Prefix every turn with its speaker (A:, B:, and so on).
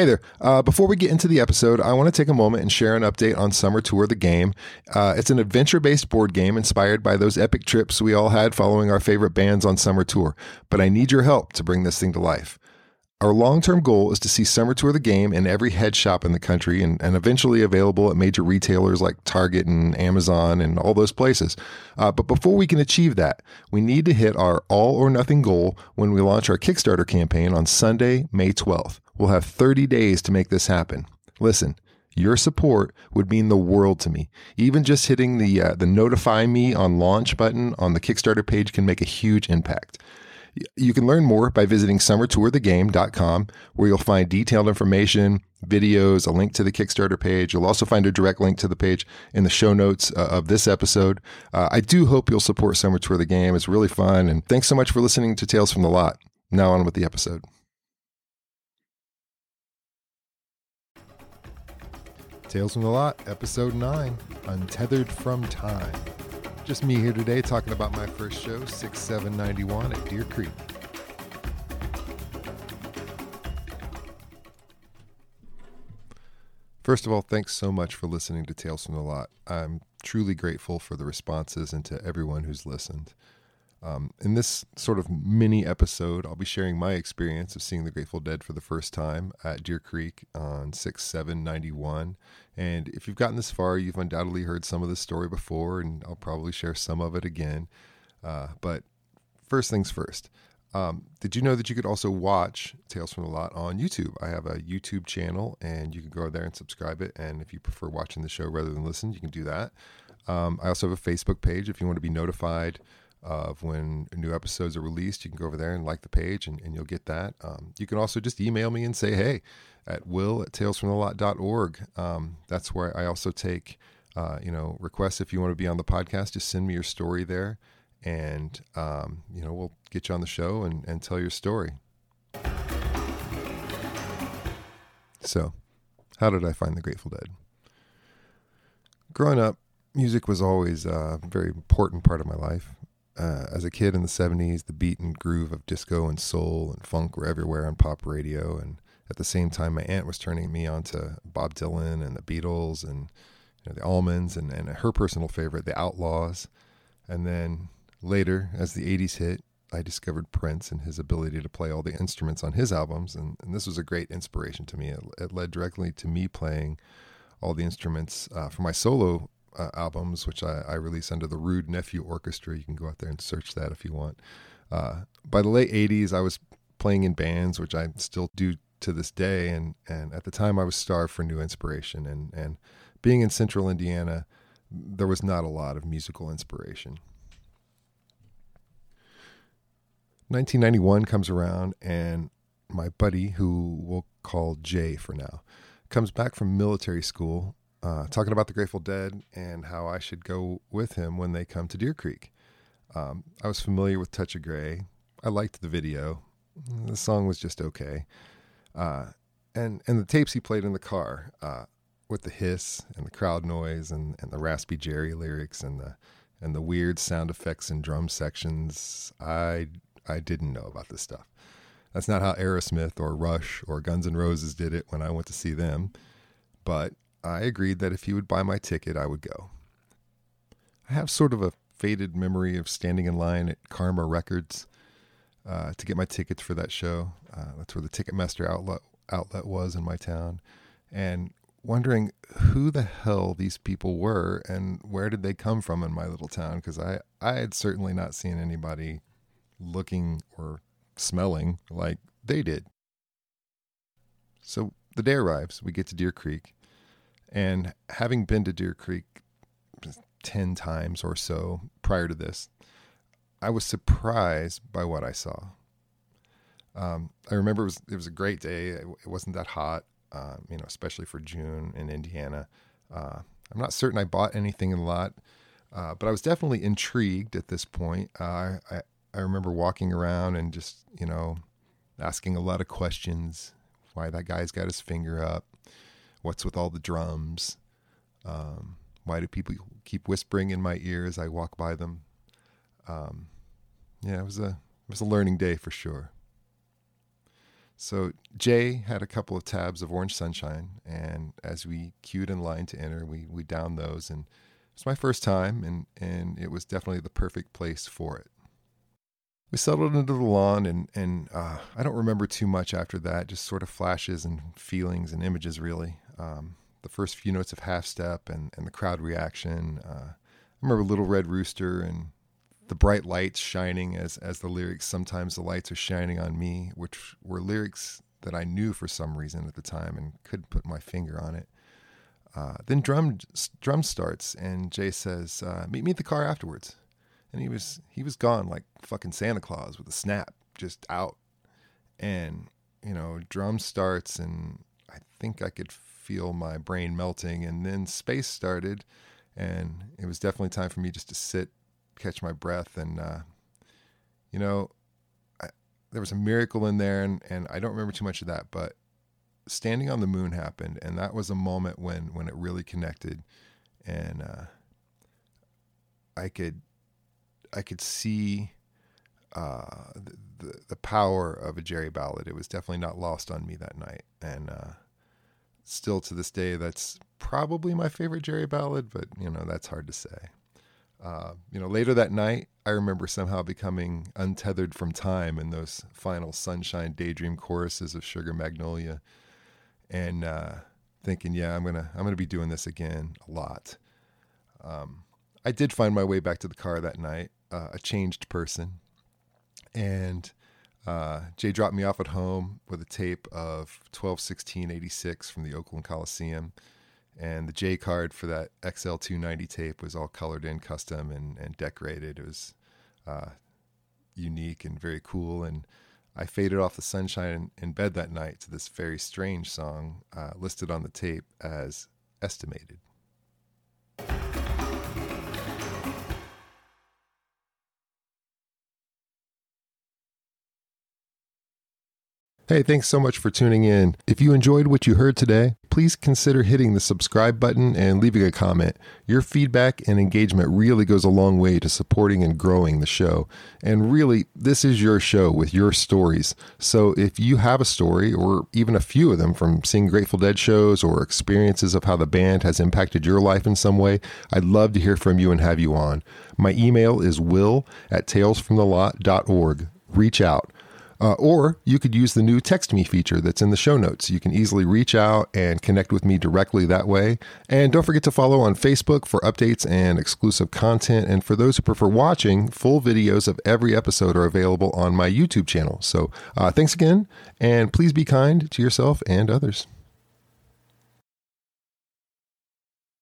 A: Hey there. Uh, before we get into the episode, I want to take a moment and share an update on Summer Tour the Game. Uh, it's an adventure based board game inspired by those epic trips we all had following our favorite bands on Summer Tour. But I need your help to bring this thing to life. Our long term goal is to see Summer Tour the Game in every head shop in the country and, and eventually available at major retailers like Target and Amazon and all those places. Uh, but before we can achieve that, we need to hit our all or nothing goal when we launch our Kickstarter campaign on Sunday, May 12th. We'll have 30 days to make this happen. Listen, your support would mean the world to me. Even just hitting the uh, the notify me on launch button on the Kickstarter page can make a huge impact. You can learn more by visiting summertourthegame.com, where you'll find detailed information, videos, a link to the Kickstarter page. You'll also find a direct link to the page in the show notes uh, of this episode. Uh, I do hope you'll support Summer Tour the Game. It's really fun. And thanks so much for listening to Tales from the Lot. Now on with the episode. Tales from the Lot, Episode 9 Untethered from Time. Just me here today talking about my first show, 6791 at Deer Creek. First of all, thanks so much for listening to Tales from the Lot. I'm truly grateful for the responses and to everyone who's listened. Um, in this sort of mini episode, I'll be sharing my experience of seeing the Grateful Dead for the first time at Deer Creek on 6 7 91. And if you've gotten this far, you've undoubtedly heard some of the story before, and I'll probably share some of it again. Uh, but first things first. Um, did you know that you could also watch Tales from the Lot on YouTube? I have a YouTube channel, and you can go there and subscribe it. And if you prefer watching the show rather than listen, you can do that. Um, I also have a Facebook page if you want to be notified of when new episodes are released. You can go over there and like the page and, and you'll get that. Um, you can also just email me and say, hey, at will at talesfromthelot.org. Um, that's where I also take, uh, you know, requests if you want to be on the podcast, just send me your story there and, um, you know, we'll get you on the show and, and tell your story. So, how did I find the Grateful Dead? Growing up, music was always a very important part of my life. Uh, as a kid in the 70s, the beat and groove of disco and soul and funk were everywhere on pop radio. And at the same time, my aunt was turning me on to Bob Dylan and the Beatles and you know, the Allmans and, and her personal favorite, the Outlaws. And then later, as the 80s hit, I discovered Prince and his ability to play all the instruments on his albums. And, and this was a great inspiration to me. It, it led directly to me playing all the instruments uh, for my solo uh, albums, which I, I release under the Rude Nephew Orchestra. You can go out there and search that if you want. Uh, by the late 80s, I was playing in bands, which I still do to this day. And, and at the time, I was starved for new inspiration. And, and being in central Indiana, there was not a lot of musical inspiration. 1991 comes around, and my buddy, who we'll call Jay for now, comes back from military school uh, talking about the Grateful Dead and how I should go with him when they come to Deer Creek. Um, I was familiar with Touch of Grey. I liked the video. The song was just okay. Uh, and and the tapes he played in the car uh, with the hiss and the crowd noise and, and the raspy Jerry lyrics and the and the weird sound effects and drum sections. I I didn't know about this stuff. That's not how Aerosmith or Rush or Guns N' Roses did it when I went to see them. But I agreed that if he would buy my ticket, I would go. I have sort of a faded memory of standing in line at Karma Records uh, to get my tickets for that show. Uh, that's where the Ticketmaster outlet outlet was in my town, and wondering who the hell these people were and where did they come from in my little town because I I had certainly not seen anybody looking or smelling like they did. So the day arrives. We get to Deer Creek. And having been to Deer Creek 10 times or so prior to this, I was surprised by what I saw. Um, I remember it was, it was a great day. It, wasn't that hot, uh, you know, especially for June in Indiana. Uh, I'm not certain I bought anything in the lot, uh, but I was definitely intrigued at this point. Uh, I, I remember walking around and just, you know, asking a lot of questions. Why that guy's got his finger up? What's with all the drums? Um, why do people keep whispering in my ear as I walk by them? Um, yeah, it was a it was a learning day for sure. So Jay had a couple of tabs of Orange Sunshine, and as we queued in line to enter, we we downed those, and it was my first time, and and it was definitely the perfect place for it. We settled into the lawn, and and uh, I don't remember too much after that, just sort of flashes and feelings and images, really. Um, the first few notes of Half Step and and the crowd reaction. Uh, I remember Little Red Rooster and the bright lights shining as as the lyrics sometimes the lights are shining on me which were lyrics that i knew for some reason at the time and couldn't put my finger on it uh, then drum drum starts and jay says uh, meet me at the car afterwards and he was he was gone like fucking santa claus with a snap just out and you know drum starts and i think i could feel my brain melting and then space started and it was definitely time for me just to sit catch my breath. And, uh, you know, I, there was a miracle in there, and, and I don't remember too much of that, but standing on the moon happened, and that was a moment when when it really connected, and uh, I could I could see uh, the, the, power of a Jerry ballad. It was definitely not lost on me that night, and uh, still to this day, that's probably my favorite Jerry ballad. But you know, that's hard to say. Uh, you know, later that night, I remember somehow becoming untethered from time in those final sunshine daydream choruses of Sugar Magnolia, and uh, thinking, yeah, I'm gonna I'm gonna be doing this again a lot. Um, I did find my way back to the car that night, uh, a changed person, and uh, Jay dropped me off at home with a tape of 12 16 86 from the Oakland Coliseum and the J card for that XL290 tape was all colored in custom and, and decorated. It was uh, unique and very cool. And I faded off the sunshine in, in bed that night to this very strange song uh, listed on the tape as Estimated. Hey, thanks so much for tuning in. If you enjoyed what you heard today, please consider hitting the subscribe button and leaving a comment. Your feedback and engagement really goes a long way to supporting and growing the show. And really, this is your show with your stories. So if you have a story, or even a few of them from seeing Grateful Dead shows or experiences of how the band has impacted your life in some way, I'd love to hear from you and have you on. My email is will at talesfromthelot.org. Reach out. Uh, or you could use the new text me feature that's in the show notes. You can easily reach out and connect with me directly that way. And don't forget to follow on Facebook for updates and exclusive content. And for those who prefer watching, full videos of every episode are available on my YouTube channel. So uh, thanks again, and please be kind to yourself and others.